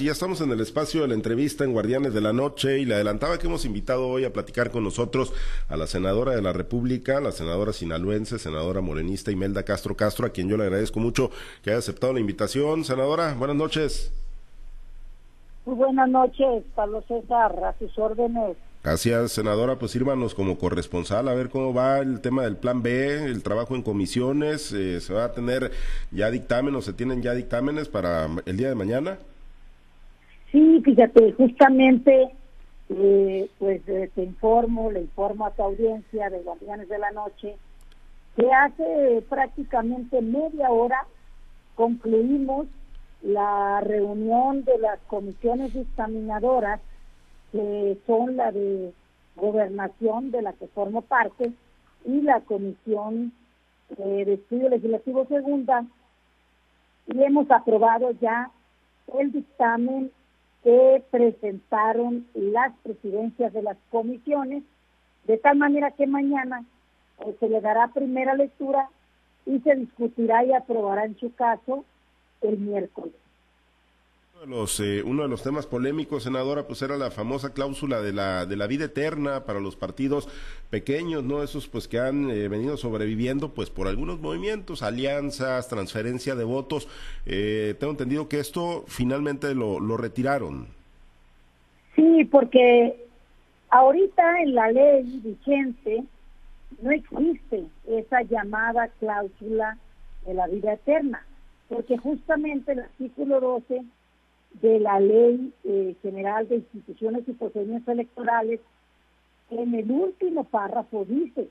y ya estamos en el espacio de la entrevista en Guardianes de la Noche y le adelantaba que hemos invitado hoy a platicar con nosotros a la senadora de la República, la senadora sinaloense, senadora morenista Imelda Castro Castro, a quien yo le agradezco mucho que haya aceptado la invitación. Senadora, buenas noches. Muy buenas noches, Pablo César, a sus órdenes. Gracias, senadora. Pues sírvanos como corresponsal a ver cómo va el tema del plan B, el trabajo en comisiones. Eh, ¿Se va a tener ya dictamen o se tienen ya dictámenes para el día de mañana? Sí, fíjate, justamente, eh, pues eh, te informo, le informo a tu audiencia de Guardianes de la Noche, que hace prácticamente media hora concluimos la reunión de las comisiones dictaminadoras que son la de gobernación de la que formo parte y la comisión eh, de estudio legislativo segunda y hemos aprobado ya el dictamen que presentaron las presidencias de las comisiones de tal manera que mañana eh, se le dará primera lectura y se discutirá y aprobará en su caso el miércoles. Eh, uno de los temas polémicos, senadora, pues era la famosa cláusula de la, de la vida eterna para los partidos pequeños, ¿no? Esos pues que han eh, venido sobreviviendo pues por algunos movimientos, alianzas, transferencia de votos. Eh, tengo entendido que esto finalmente lo, lo retiraron. Sí, porque ahorita en la ley vigente no existe esa llamada cláusula de la vida eterna, porque justamente el artículo 12 de la Ley eh, General de Instituciones y Procedimientos Electorales, en el último párrafo dice,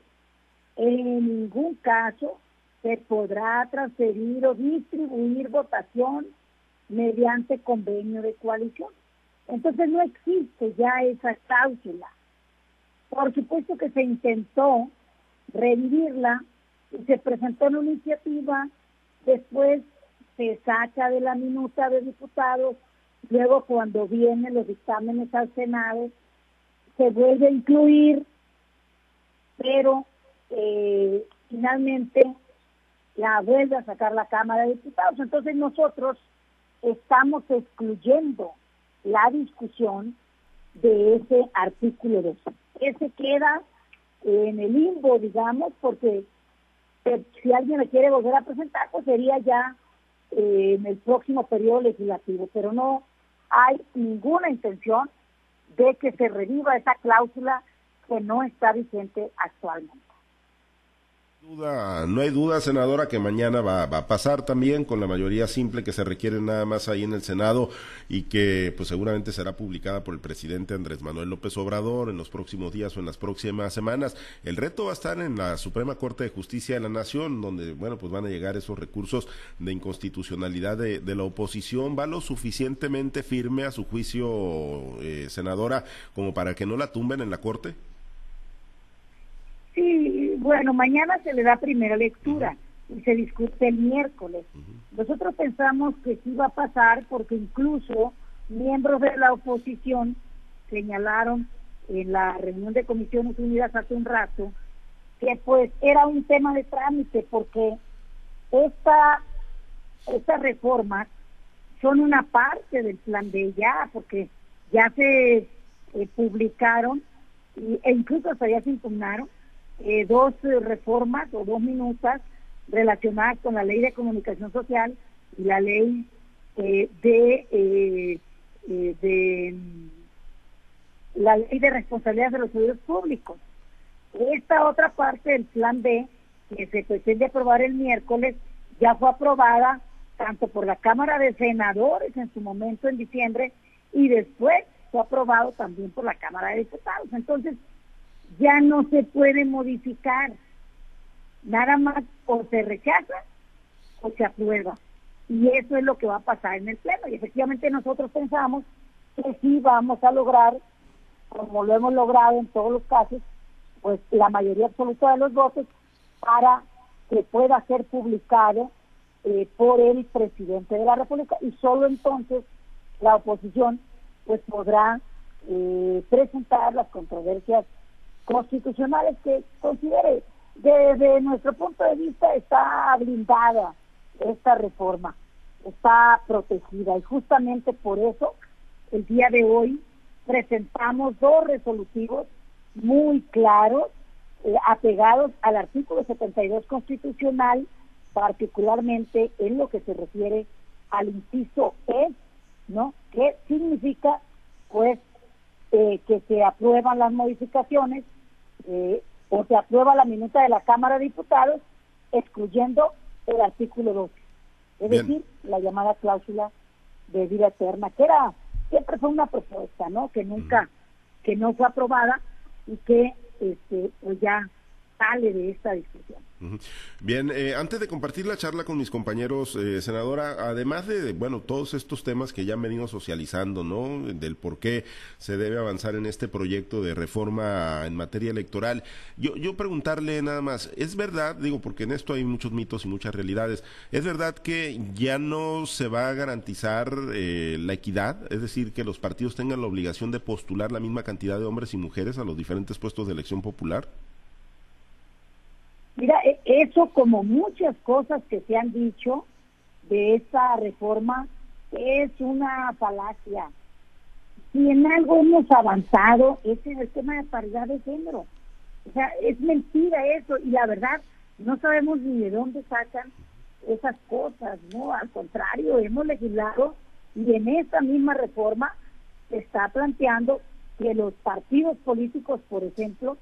en ningún caso se podrá transferir o distribuir votación mediante convenio de coalición. Entonces no existe ya esa cláusula. Por supuesto que se intentó revivirla y se presentó una iniciativa, después se saca de la minuta de diputados Luego, cuando vienen los dictámenes al Senado, se vuelve a incluir, pero eh, finalmente la vuelve a sacar la Cámara de Diputados. Entonces nosotros estamos excluyendo la discusión de ese artículo 2. Ese queda en el limbo, digamos, porque eh, si alguien le quiere volver a presentar, pues sería ya eh, en el próximo periodo legislativo, pero no hay ninguna intención de que se reviva esa cláusula que no está vigente actualmente. Duda, no hay duda, senadora, que mañana va, a pasar también con la mayoría simple que se requiere nada más ahí en el Senado y que pues seguramente será publicada por el presidente Andrés Manuel López Obrador en los próximos días o en las próximas semanas. El reto va a estar en la Suprema Corte de Justicia de la Nación, donde bueno pues van a llegar esos recursos de inconstitucionalidad de, la oposición. ¿Va lo suficientemente firme a su juicio, eh, senadora, como para que no la tumben en la Corte? Bueno, mañana se le da primera lectura y se discute el miércoles. Nosotros pensamos que sí va a pasar porque incluso miembros de la oposición señalaron en la reunión de Comisiones Unidas hace un rato que pues era un tema de trámite porque esta, estas reformas son una parte del plan de ya, porque ya se eh, publicaron e incluso hasta ya se impugnaron eh, dos eh, reformas o dos minutas relacionadas con la ley de comunicación social y la ley eh, de, de la ley de responsabilidad de los servicios públicos. Esta otra parte del plan B, que se pretende aprobar el miércoles, ya fue aprobada tanto por la Cámara de Senadores en su momento en diciembre y después fue aprobado también por la Cámara de Diputados. Entonces, ya no se puede modificar. Nada más o se rechaza o se aprueba. Y eso es lo que va a pasar en el Pleno. Y efectivamente nosotros pensamos que sí vamos a lograr, como lo hemos logrado en todos los casos, pues la mayoría absoluta de los votos para que pueda ser publicado eh, por el presidente de la República y solo entonces la oposición pues podrá eh, presentar las controversias constitucionales que considere desde nuestro punto de vista está blindada esta reforma. está protegida y justamente por eso el día de hoy presentamos dos resolutivos muy claros, eh, apegados al artículo 72 constitucional, particularmente en lo que se refiere al inciso E, ¿no? ¿Qué significa? Pues eh, que se aprueban las modificaciones eh, o se aprueba la minuta de la Cámara de Diputados, excluyendo el artículo 12, es decir, la llamada cláusula de vida eterna, que era siempre fue una propuesta, ¿no? Que nunca, que no fue aprobada y que este, pues ya sale de esta discusión. Bien, eh, antes de compartir la charla con mis compañeros, eh, senadora, además de, bueno, todos estos temas que ya han venido socializando, ¿no? Del por qué se debe avanzar en este proyecto de reforma en materia electoral, yo, yo preguntarle nada más, ¿es verdad, digo, porque en esto hay muchos mitos y muchas realidades, ¿es verdad que ya no se va a garantizar eh, la equidad? Es decir, que los partidos tengan la obligación de postular la misma cantidad de hombres y mujeres a los diferentes puestos de elección popular? Mira, e, eso como muchas cosas que se han dicho de esta reforma es una falacia. Si en algo hemos avanzado es en el tema de paridad de género. O sea, es mentira eso y la verdad no sabemos ni de dónde sacan esas cosas, ¿no? Al contrario, hemos legislado y en esta misma reforma se está planteando que los partidos políticos, por ejemplo,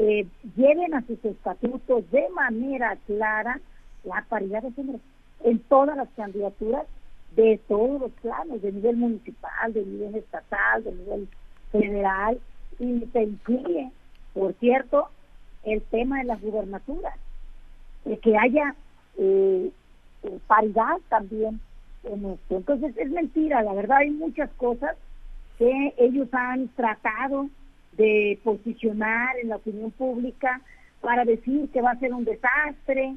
eh, lleven a sus estatutos de manera clara la paridad de género en todas las candidaturas de todos los planos, de nivel municipal, de nivel estatal, de nivel federal, y se incluye, por cierto, el tema de las gubernaturas, de que haya eh, eh, paridad también en esto. Entonces es mentira, la verdad hay muchas cosas que ellos han tratado de posicionar en la opinión pública para decir que va a ser un desastre,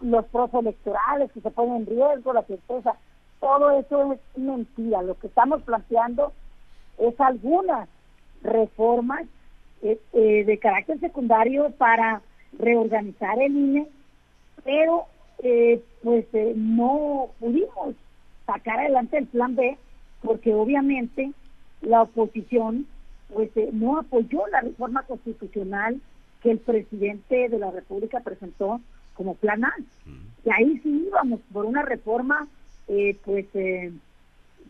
los procesos electorales que se ponen en riesgo, la certeza, todo eso es mentira. Lo que estamos planteando es algunas reformas eh, eh, de carácter secundario para reorganizar el INE, pero eh, pues no pudimos sacar adelante el plan B porque obviamente la oposición pues eh, no apoyó la reforma constitucional que el presidente de la República presentó como plan A. Y ahí sí íbamos por una reforma eh, pues eh,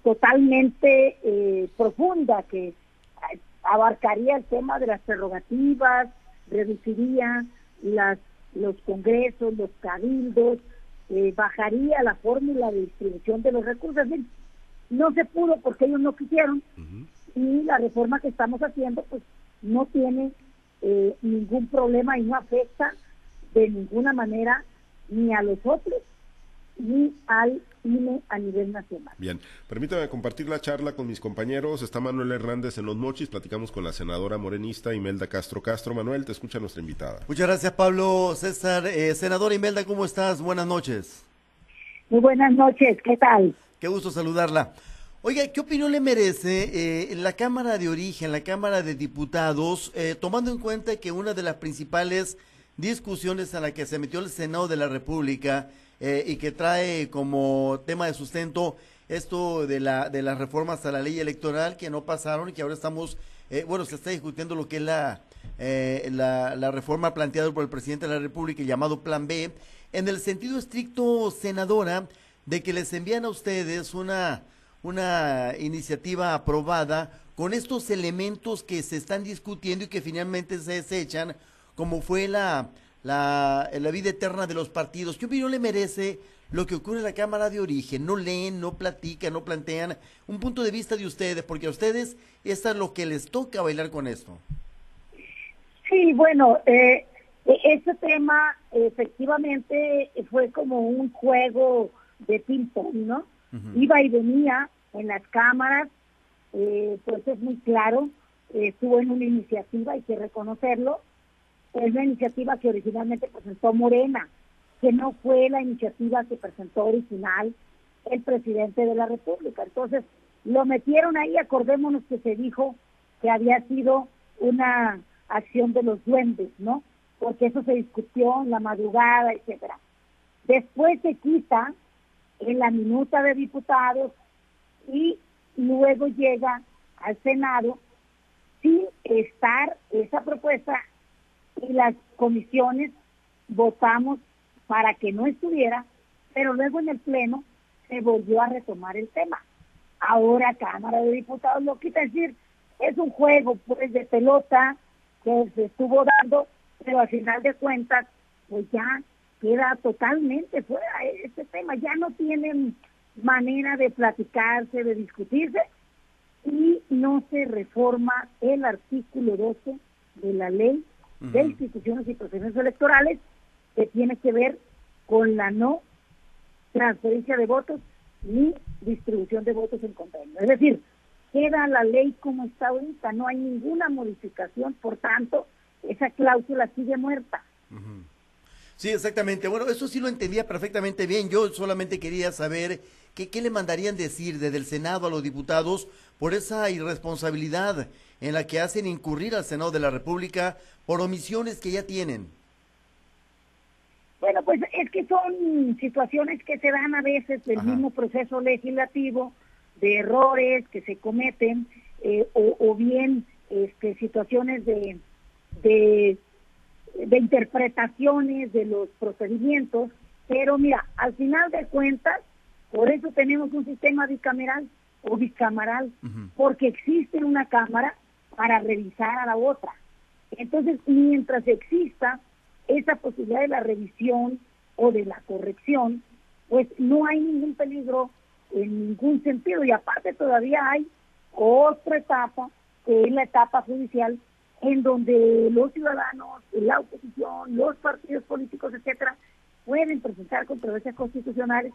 totalmente profunda que abarcaría el tema de las prerrogativas, reduciría las los congresos, los cabildos, bajaría la fórmula de distribución de los recursos. No se pudo porque ellos no quisieron y la reforma que estamos haciendo pues no tiene eh, ningún problema y no afecta de ninguna manera ni a los otros ni al INE a nivel nacional. Bien, permítame compartir la charla con mis compañeros. Está Manuel Hernández en Los Mochis, platicamos con la senadora morenista Imelda Castro Castro. Manuel, te escucha nuestra invitada. Muchas gracias, Pablo César. Eh, senadora Imelda, ¿cómo estás? Buenas noches. Muy buenas noches, ¿qué tal? Qué gusto saludarla. Oiga, ¿qué opinión le merece eh, la Cámara de Origen, la Cámara de Diputados, eh, tomando en cuenta que una de las principales discusiones a la que se metió el Senado de la República eh, y que trae como tema de sustento esto de, la, de las reformas a la ley electoral que no pasaron y que ahora estamos, eh, bueno, se está discutiendo lo que es la, la, la reforma planteada por el presidente de la República llamado Plan B, en el sentido estricto, senadora, de que les envían a ustedes una una iniciativa aprobada con estos elementos que se están discutiendo y que finalmente se desechan, como fue la, la, vida eterna de los partidos. ¿Qué opinión le merece lo que ocurre en la Cámara de Origen? No leen, no platican, no plantean un punto de vista de ustedes, porque a ustedes esto es lo que les toca bailar con esto. Sí, bueno, eh, este tema efectivamente fue como un juego de ping-pong, ¿no? Iba y venía en las cámaras, eh, pues es muy claro, eh, estuvo en una iniciativa, hay que reconocerlo, es una iniciativa que originalmente presentó Morena, que no fue la iniciativa que presentó original el presidente de la República. Entonces, lo metieron ahí, acordémonos que se dijo que había sido una acción de los duendes, ¿no? Porque eso se discutió en la madrugada, etcétera. Después se quita en la minuta de diputados y luego llega al Senado sin estar esa propuesta y las comisiones votamos para que no estuviera, pero luego en el Pleno se volvió a retomar el tema. Ahora Cámara de Diputados lo quita, decir, es un juego pues de pelota que se estuvo dando, pero al final de cuentas, pues ya queda totalmente fuera este tema, ya no tienen manera de platicarse, de discutirse, y no se reforma el artículo 12 de la ley de instituciones y procesos electorales que tiene que ver con la no transferencia de votos ni distribución de votos en convenio. Es decir, queda la ley como está ahorita, no hay ninguna modificación, por tanto, esa cláusula sigue muerta. Sí, exactamente. Bueno, eso sí lo entendía perfectamente bien. Yo solamente quería saber qué, qué le mandarían decir desde el Senado a los diputados por esa irresponsabilidad en la que hacen incurrir al Senado de la República por omisiones que ya tienen. Bueno, pues es que son situaciones que se dan a veces del mismo proceso legislativo, de errores que se cometen, eh, o, bien este, situaciones de, de, de interpretaciones de los procedimientos, pero mira, al final de cuentas, por eso tenemos un sistema bicameral o bicamaral, porque existe una cámara para revisar a la otra. Entonces, mientras exista esa posibilidad de la revisión o de la corrección, pues no hay ningún peligro en ningún sentido. Y aparte todavía hay otra etapa, que es la etapa judicial, en donde los ciudadanos, la oposición, los partidos políticos, etcétera, pueden presentar controversias constitucionales,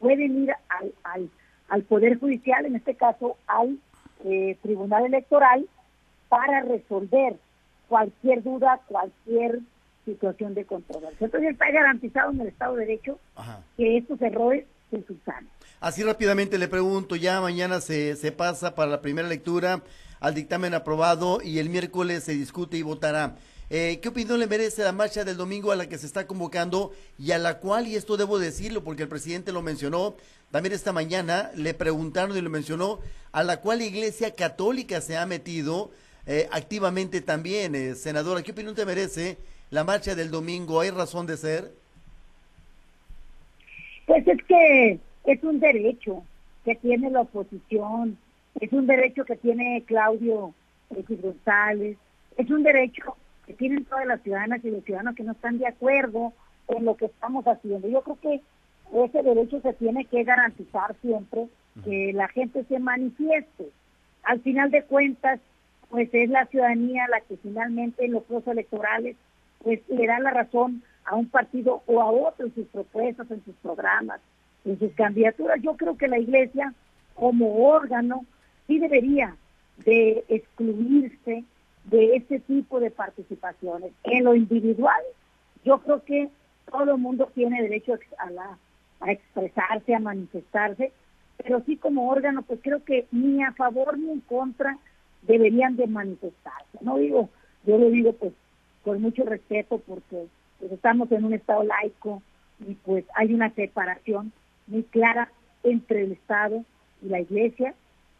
pueden ir al, al, al Poder Judicial, en este caso al eh, Tribunal Electoral, para resolver cualquier duda, cualquier situación de controversia. Entonces está garantizado en el Estado de Derecho que estos errores se subsanen. Así rápidamente le pregunto, ya mañana se, se pasa para la primera lectura al dictamen aprobado y el miércoles se discute y votará. Eh, ¿Qué opinión le merece la marcha del domingo a la que se está convocando y a la cual, y esto debo decirlo porque el presidente lo mencionó también esta mañana, le preguntaron y lo mencionó, a la cual la Iglesia Católica se ha metido eh, activamente también, eh, senadora. ¿Qué opinión te merece la marcha del domingo? ¿Hay razón de ser? Pues es que es un derecho que tiene la oposición, es un derecho que tiene Claudio X González, es un derecho que tienen todas las ciudadanas y los ciudadanos que no están de acuerdo en lo que estamos haciendo. Yo creo que ese derecho se tiene que garantizar siempre, que la gente se manifieste. Al final de cuentas, pues es la ciudadanía la que finalmente en los procesos electorales pues le da la razón a un partido o a otro en sus propuestas, en sus programas, en sus candidaturas. Yo creo que la iglesia como órgano sí debería de excluirse de ese tipo de participaciones. En lo individual, yo creo que todo el mundo tiene derecho a, la, a expresarse, a manifestarse, pero sí como órgano, pues creo que ni a favor ni en contra deberían de manifestarse. No digo, yo lo digo pues con mucho respeto porque pues, estamos en un Estado laico y pues hay una separación muy clara entre el Estado y la Iglesia.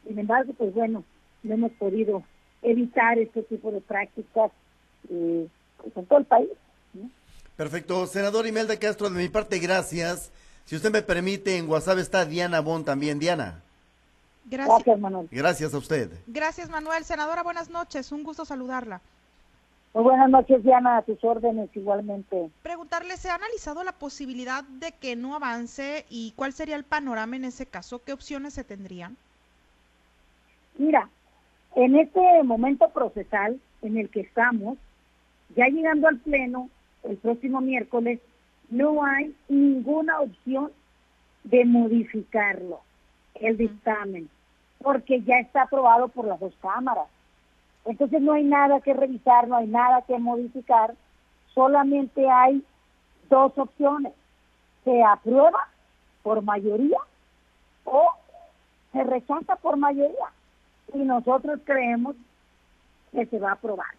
Sin embargo, pues bueno, no hemos podido evitar este tipo de prácticas eh, pues, en todo el país. Perfecto. Senador Imelda Castro, de mi parte, gracias. Si usted me permite, en WhatsApp está Diana Bon también. Diana. Gracias. Manuel. Gracias a usted. Gracias, Manuel. Senadora, buenas noches. Un gusto saludarla. Muy buenas noches, Diana, a tus órdenes igualmente. Preguntarle, ¿se ha analizado la posibilidad de que no avance y cuál sería el panorama en ese caso? ¿Qué opciones se tendrían? Mira, en este momento procesal en el que estamos, ya llegando al Pleno el próximo miércoles, no hay ninguna opción de modificarlo, el dictamen porque ya está aprobado por las dos cámaras. Entonces no hay nada que revisar, no hay nada que modificar, solamente hay dos opciones. Se aprueba por mayoría o se rechaza por mayoría. Y nosotros creemos que se va a aprobar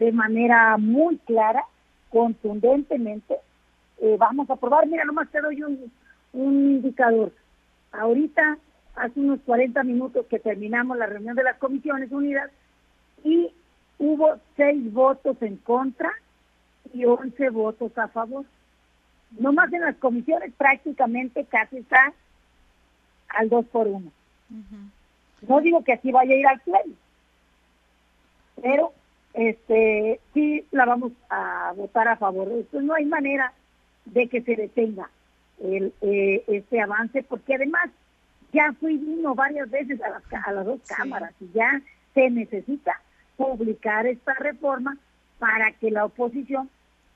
de manera muy clara, contundentemente. Eh, vamos a aprobar, mira, nomás te doy un, indicador. Ahorita, hace unos 40 minutos que terminamos la reunión de las comisiones unidas y hubo seis votos en contra y 11 votos a favor. No más en las comisiones prácticamente casi está al 2 por 1. No digo que así vaya a ir al pleno, pero este sí la vamos a votar a favor. Entonces no hay manera de que se detenga el, eh, este avance, porque además ya fui vino varias veces a las, a las dos cámaras y ya se necesita publicar esta reforma para que la oposición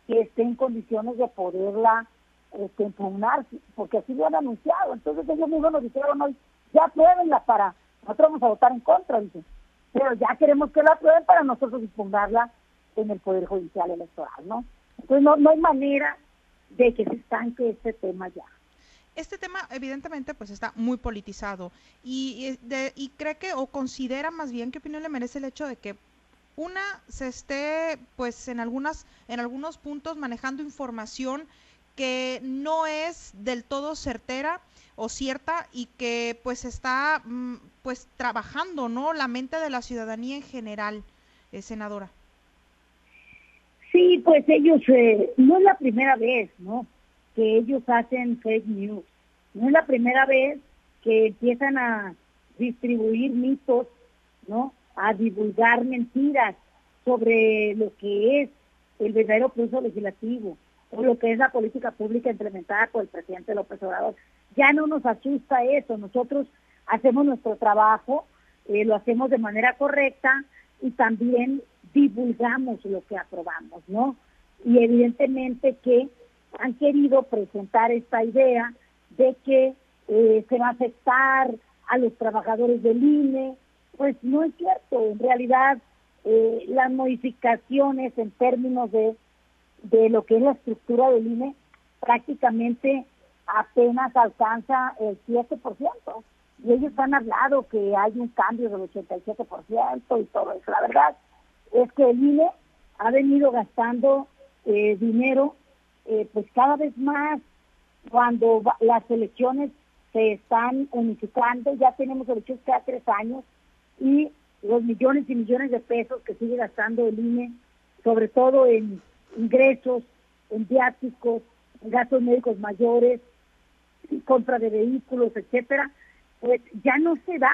esté en condiciones de poderla este, impugnar, porque así lo han anunciado. Entonces ellos mismos nos dijeron hoy, ya pruébenla para, nosotros vamos a votar en contra, dicen, pero ya queremos que la aprueben para nosotros impugnarla en el Poder Judicial Electoral, ¿no? Entonces no, no hay manera de que se estanque este tema ya. Este tema evidentemente pues está muy politizado y, y cree que o considera más bien qué opinión le merece el hecho de que una se esté pues en algunas en algunos puntos manejando información que no es del todo certera o cierta y que pues está mm, pues trabajando no la mente de la ciudadanía en general eh, senadora. Sí pues ellos eh, no es la primera vez no que ellos hacen fake news. No es la primera vez que empiezan a distribuir mitos no a divulgar mentiras sobre lo que es el verdadero proceso legislativo o lo que es la política pública implementada por el presidente López Obrador. Ya no nos asusta eso, nosotros hacemos nuestro trabajo, eh, lo hacemos de manera correcta y también divulgamos lo que aprobamos, ¿no? Y evidentemente que han querido presentar esta idea de que eh, se va a afectar a los trabajadores del INE, pues no es cierto, en realidad eh, las modificaciones en términos de, de lo que es la estructura del INE prácticamente apenas alcanza el 7%. Y ellos han hablado que hay un cambio del 87% y todo eso. La verdad es que el INE ha venido gastando eh, dinero eh, pues cada vez más cuando las elecciones se están unificando, ya tenemos elecciones cada tres años y los millones y millones de pesos que sigue gastando el INE, sobre todo en ingresos, en viáticos, en gastos médicos mayores, compra de vehículos, etcétera, pues ya no se da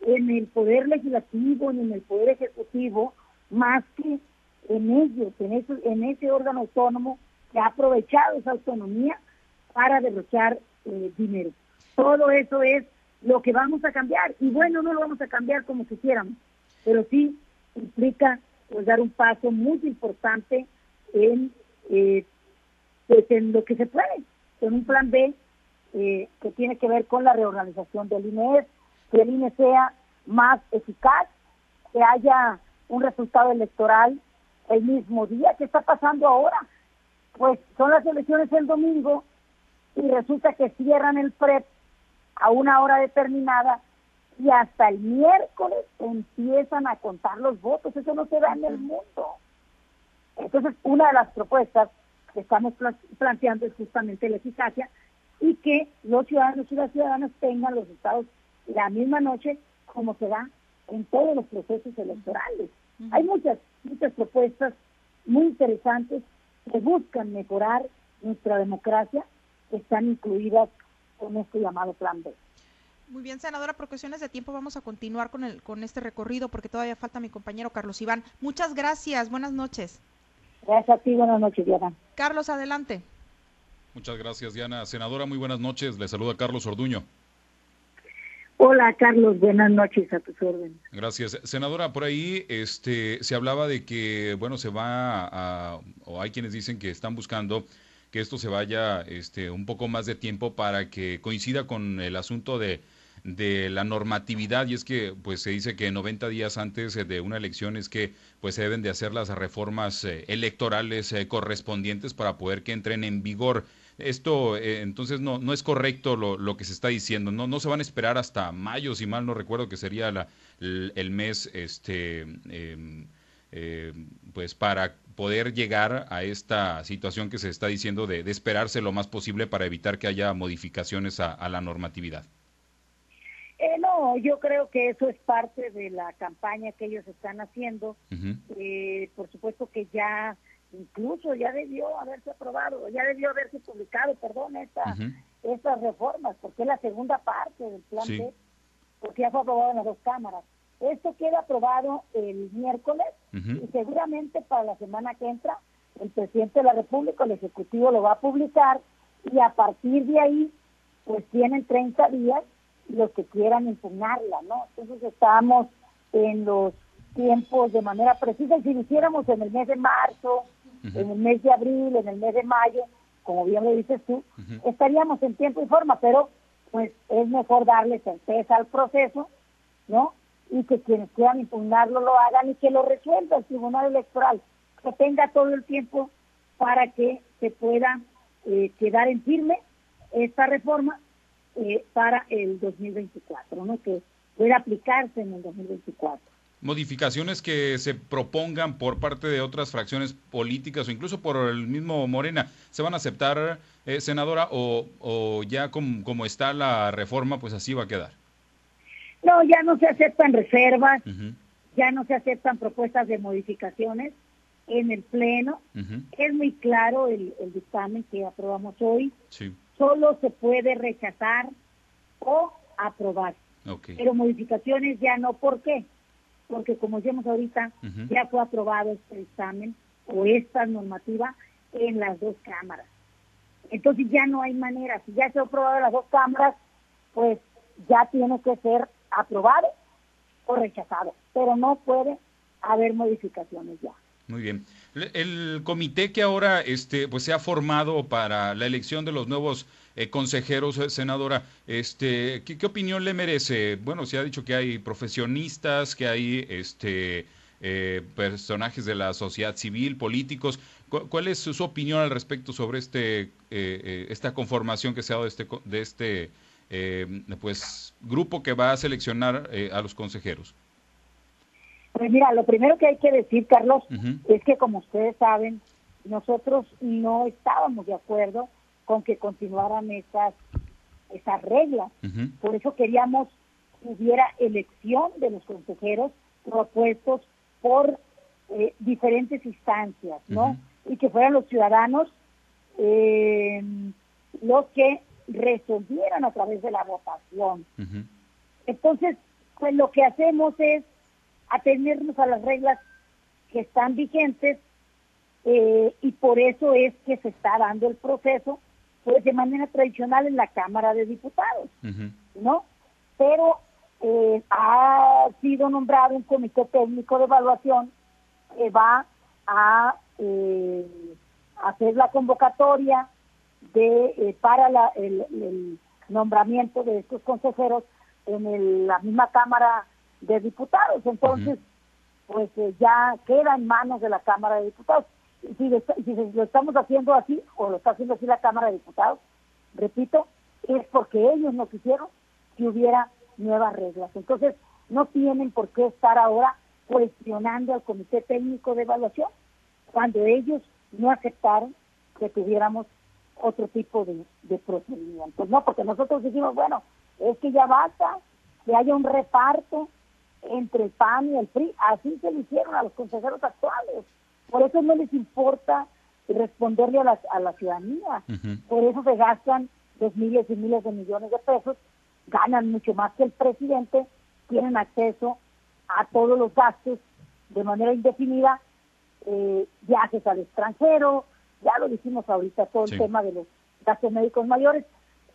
en el poder legislativo ni en el poder ejecutivo más que en ellos, en, eso, en ese órgano autónomo que ha aprovechado esa autonomía para derrochar eh, dinero. Todo eso es lo que vamos a cambiar. Y bueno, no lo vamos a cambiar como quisiéramos, pero sí implica pues dar un paso muy importante en, eh, pues, en lo que se puede, en un plan B eh, que tiene que ver con la reorganización del INE, que el INE sea más eficaz, que haya un resultado electoral el mismo día. ¿Qué está pasando ahora? Pues son las elecciones el domingo y resulta que cierran el PREP a una hora determinada y hasta el miércoles empiezan a contar los votos. Eso no se da en el mundo. Entonces, una de las propuestas que estamos planteando es justamente la eficacia y que los ciudadanos y las ciudadanas tengan los estados la misma noche como se da en todos los procesos electorales. Hay muchas, muchas propuestas muy interesantes que buscan mejorar nuestra democracia, que están incluidas con este llamado Plan B. Muy bien, senadora, por cuestiones de tiempo vamos a continuar con, el, con este recorrido porque todavía falta mi compañero Carlos Iván. Muchas gracias, buenas noches. Gracias a ti, buenas noches, Diana. Carlos, adelante. Muchas gracias, Diana. Senadora, muy buenas noches. Le saluda Carlos Orduño. Hola, Carlos. Buenas noches a tus órdenes. Gracias. Senadora, por ahí este, se hablaba de que, bueno, se va a, o hay quienes dicen que están buscando que esto se vaya este, un poco más de tiempo para que coincida con el asunto de, de la normatividad y es que pues se dice que 90 días antes de una elección es que pues se deben de hacer las reformas eh, electorales eh, correspondientes para poder que entren en vigor. Esto eh, entonces no, no es correcto lo, lo, que se está diciendo, no, no se van a esperar hasta mayo, si mal no recuerdo que sería la, el, mes este em, pues para poder llegar a esta situación que se está diciendo de, esperarse lo más posible para evitar que haya modificaciones a, la normatividad? Eh, no, yo creo que eso es parte de la campaña que ellos están haciendo. Eh, por supuesto que ya, incluso ya debió haberse aprobado, ya debió haberse publicado, perdón, esta, estas reformas, porque es la segunda parte del plan B, porque ya fue aprobado en las dos cámaras. Esto queda aprobado el miércoles y seguramente para la semana que entra el presidente de la República, el Ejecutivo lo va a publicar y a partir de ahí pues tienen 30 días los que quieran impugnarla, ¿no? Entonces estamos en los tiempos de manera precisa y si lo hiciéramos en el mes de marzo, en el mes de abril, en el mes de mayo, como bien lo dices tú, estaríamos en tiempo y forma, pero pues es mejor darle certeza al proceso, ¿no? y que quienes quieran impugnarlo lo hagan y que lo resuelva el Tribunal Electoral, que tenga todo el tiempo para que se pueda eh, quedar en firme esta reforma eh, para el 2024, ¿no? que pueda aplicarse en el 2024 modificaciones que se propongan por parte de otras fracciones políticas o incluso por el mismo Morena, ¿se van a aceptar, eh, senadora, o, o ya como, está la reforma, pues así va a quedar? No, ya no se aceptan reservas, ya no se aceptan propuestas de modificaciones en el Pleno. Es muy claro el, dictamen que aprobamos hoy. Solo se puede rechazar o aprobar. Pero modificaciones ya no. ¿Por qué? Porque como decíamos ahorita, ya fue aprobado este dictamen o esta normativa en las dos cámaras. Entonces ya no hay manera. Si ya se ha aprobado en las dos cámaras, pues ya tiene que ser aprobado o rechazado, pero no puede haber modificaciones ya. Muy bien. El comité que ahora este, pues se ha formado para la elección de los nuevos eh, consejeros, eh, senadora, este, ¿qué, opinión le merece? Bueno, se ha dicho que hay profesionistas, que hay este, eh, personajes de la sociedad civil, políticos. ¿Cuál, es su, opinión al respecto sobre este, esta conformación que se ha dado de este, de este eh, pues grupo que va a seleccionar eh, a los consejeros? Pues mira, lo primero que hay que decir, Carlos, es que como ustedes saben, nosotros no estábamos de acuerdo con que continuaran esas, esas reglas. Por eso queríamos que hubiera elección de los consejeros propuestos por eh, diferentes instancias, ¿no? Y que fueran los ciudadanos eh, los que resolvieran a través de la votación. Entonces, pues lo que hacemos es atenernos a las reglas que están vigentes eh, y por eso es que se está dando el proceso pues de manera tradicional en la Cámara de Diputados, ¿no? Pero eh, ha sido nombrado un comité técnico de evaluación que va a eh, hacer la convocatoria de para el, nombramiento de estos consejeros en la misma Cámara de Diputados. Entonces, pues eh, ya queda en manos de la Cámara de Diputados. Y si, lo estamos haciendo así, o lo está haciendo así la Cámara de Diputados, repito, es porque ellos no quisieron que hubiera nuevas reglas. Entonces, no tienen por qué estar ahora cuestionando al Comité Técnico de Evaluación cuando ellos no aceptaron que tuviéramos otro tipo de, de procedimientos, ¿no? Porque nosotros decimos, bueno, es que ya basta que haya un reparto entre el PAN y el PRI, así se lo hicieron a los consejeros actuales, por eso no les importa responderle a la, a la ciudadanía, por eso se gastan dos miles y miles de millones de pesos, ganan mucho más que el presidente, tienen acceso a todos los gastos de manera indefinida, eh, viajes al extranjero, ya lo dijimos ahorita, todo el tema de los gastos médicos mayores.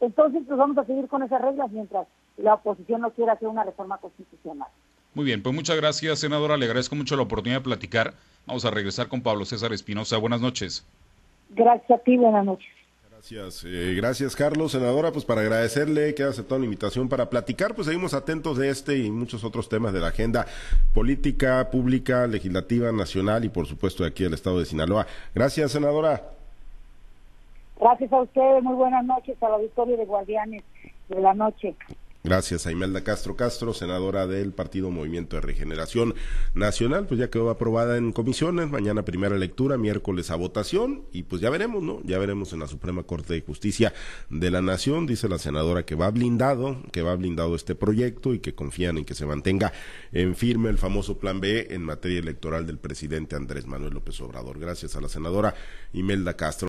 Entonces, pues vamos a seguir con esas reglas mientras la oposición no quiera hacer una reforma constitucional. Muy bien, pues muchas gracias, senadora. Le agradezco mucho la oportunidad de platicar. Vamos a regresar con Pablo César Espinosa. Buenas noches. Gracias a ti, buenas noches. Gracias, eh, gracias Carlos, senadora, pues para agradecerle que ha aceptado la invitación para platicar, pues seguimos atentos de este y muchos otros temas de la agenda política, pública, legislativa, nacional y por supuesto de aquí del estado de Sinaloa. Gracias, senadora. Gracias a ustedes, muy buenas noches a la victoria de Guardianes de la Noche. Gracias a Imelda Castro Castro, senadora del Partido Movimiento de Regeneración Nacional, pues ya quedó aprobada en comisiones, mañana primera lectura, miércoles a votación y pues ya veremos, ¿no? Ya veremos en la Suprema Corte de Justicia de la Nación, dice la senadora que va blindado, que va blindado este proyecto y que confían en que se mantenga en firme el famoso Plan B en materia electoral del presidente Andrés Manuel López Obrador. Gracias a la senadora Imelda Castro.